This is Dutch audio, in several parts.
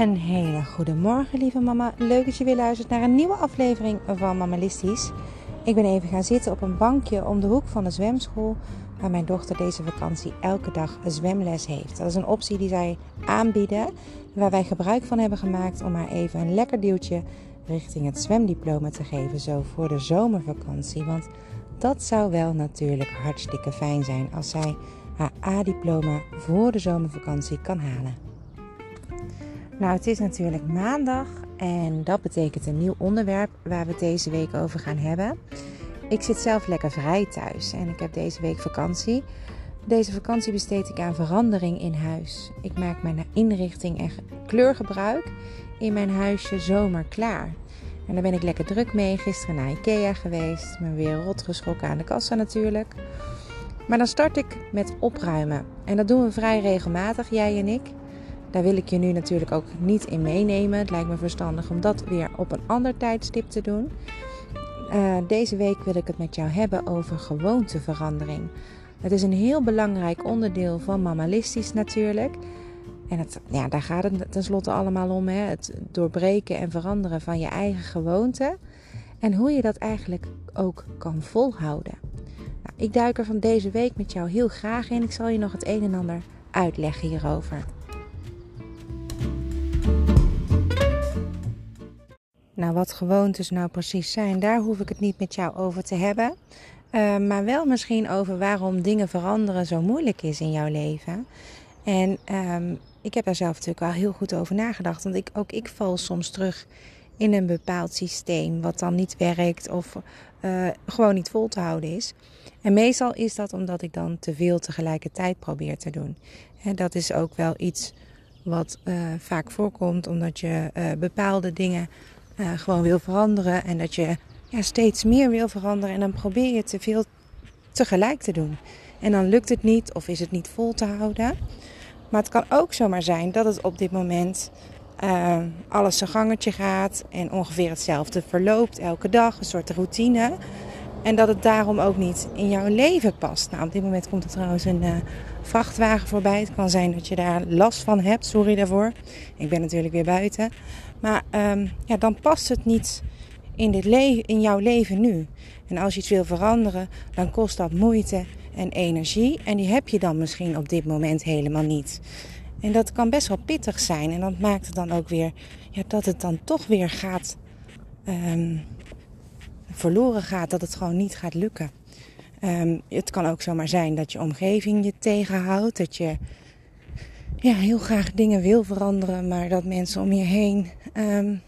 Een hele goede morgen, lieve mama. Leuk dat je weer luistert naar een nieuwe aflevering van Mamalistisch. Ik ben even gaan zitten op een bankje om de hoek van de zwemschool, waar mijn dochter deze vakantie elke dag een zwemles heeft. Dat is een optie die zij aanbieden, waar wij gebruik van hebben gemaakt om haar even een lekker duwtje richting het zwemdiploma te geven, zo voor de zomervakantie. Want dat zou wel natuurlijk hartstikke fijn zijn als zij haar A-diploma voor de zomervakantie kan halen. Nou, het is natuurlijk maandag en dat betekent een nieuw onderwerp waar we het deze week over gaan hebben. Ik zit zelf lekker vrij thuis en ik heb deze week vakantie. Deze vakantie besteed ik aan verandering in huis. Ik maak mijn inrichting en kleurgebruik in mijn huisje zomer klaar. En daar ben ik lekker druk mee. Gisteren naar Ikea geweest. Me weer rot geschrokken aan de kassa natuurlijk. Maar dan start ik met opruimen. En dat doen we vrij regelmatig, jij en ik. Daar wil ik je nu natuurlijk ook niet in meenemen. Het lijkt me verstandig om dat weer op een ander tijdstip te doen. Uh, deze week wil ik het met jou hebben over gewoonteverandering. Het is een heel belangrijk onderdeel van mamalistisch natuurlijk. En het, ja, daar gaat het tenslotte allemaal om. Hè? Het doorbreken en veranderen van je eigen gewoonte. En hoe je dat eigenlijk ook kan volhouden. Nou, ik duik er van deze week met jou heel graag in. Ik zal je nog het een en ander uitleggen hierover. Nou, wat gewoontes nou precies zijn, daar hoef ik het niet met jou over te hebben. Uh, maar wel misschien over waarom dingen veranderen zo moeilijk is in jouw leven. En um, ik heb daar zelf natuurlijk wel heel goed over nagedacht. Want ik, ook ik val soms terug in een bepaald systeem wat dan niet werkt of uh, gewoon niet vol te houden is. En meestal is dat omdat ik dan te veel tegelijkertijd probeer te doen. En dat is ook wel iets wat uh, vaak voorkomt omdat je bepaalde dingen uh, gewoon wil veranderen. En dat je ja, steeds meer wil veranderen. En dan probeer je te veel tegelijk te doen. En dan lukt het niet of is het niet vol te houden. Maar het kan ook zomaar zijn dat het op dit moment uh, alles zijn gangetje gaat. En ongeveer hetzelfde verloopt elke dag. Een soort routine. En dat het daarom ook niet in jouw leven past. Nou, op dit moment komt er trouwens een uh, vrachtwagen voorbij. Het kan zijn dat je daar last van hebt. Sorry daarvoor. Ik ben natuurlijk weer buiten. Maar um, ja, dan past het niet in, dit in jouw leven nu. En als je iets wil veranderen, dan kost dat moeite en energie. En die heb je dan misschien op dit moment helemaal niet. En dat kan best wel pittig zijn. En dat maakt het dan ook weer ja, dat het dan toch weer gaat um, verloren gaat. Dat het gewoon niet gaat lukken. Um, het kan ook zomaar zijn dat je omgeving je tegenhoudt. Dat je ja, heel graag dingen wil veranderen, maar dat mensen om je heen um,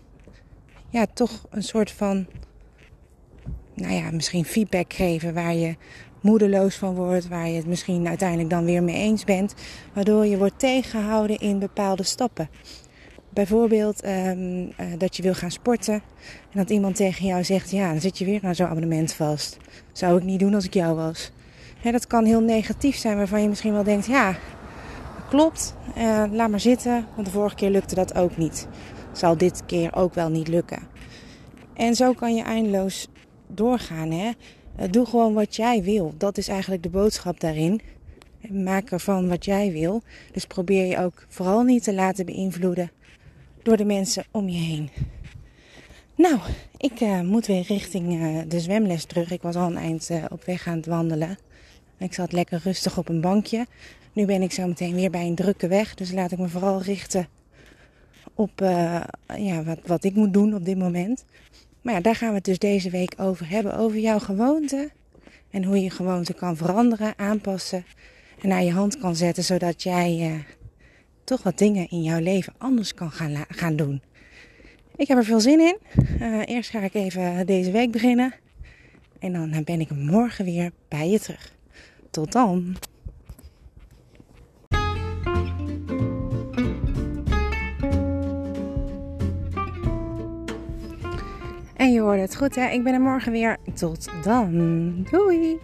ja, toch een soort van, nou ja, misschien feedback geven waar je moedeloos van wordt, waar je het misschien uiteindelijk dan weer mee eens bent, waardoor je wordt tegengehouden in bepaalde stappen. Bijvoorbeeld um, uh, dat je wil gaan sporten en dat iemand tegen jou zegt: Ja, dan zit je weer aan zo'n abonnement vast. Zou ik niet doen als ik jou was. Dat kan heel negatief zijn, waarvan je misschien wel denkt: Ja, klopt, uh, laat maar zitten, want de vorige keer lukte dat ook niet. Zal dit keer ook wel niet lukken. En zo kan je eindeloos doorgaan. Hè? Uh, doe gewoon wat jij wil. Dat is eigenlijk de boodschap daarin. Maak ervan wat jij wil. Dus probeer je ook vooral niet te laten beïnvloeden door de mensen om je heen. Nou, ik uh, moet weer richting uh, de zwemles terug. Ik was al een eind uh, op weg aan het wandelen. Ik zat lekker rustig op een bankje. Nu ben ik zo meteen weer bij een drukke weg. Dus laat ik me vooral richten op ja, wat, wat ik moet doen op dit moment. Maar ja, daar gaan we het dus deze week over hebben. Over jouw gewoonte. En hoe je gewoonte kan veranderen, aanpassen. En naar je hand kan zetten. Zodat jij toch wat dingen in jouw leven anders kan gaan, gaan doen. Ik heb er veel zin in. Uh, eerst ga ik even deze week beginnen. En dan ben ik morgen weer bij je terug. Tot dan. En je hoort het goed hè. Ik ben er morgen weer. Tot dan. Doei.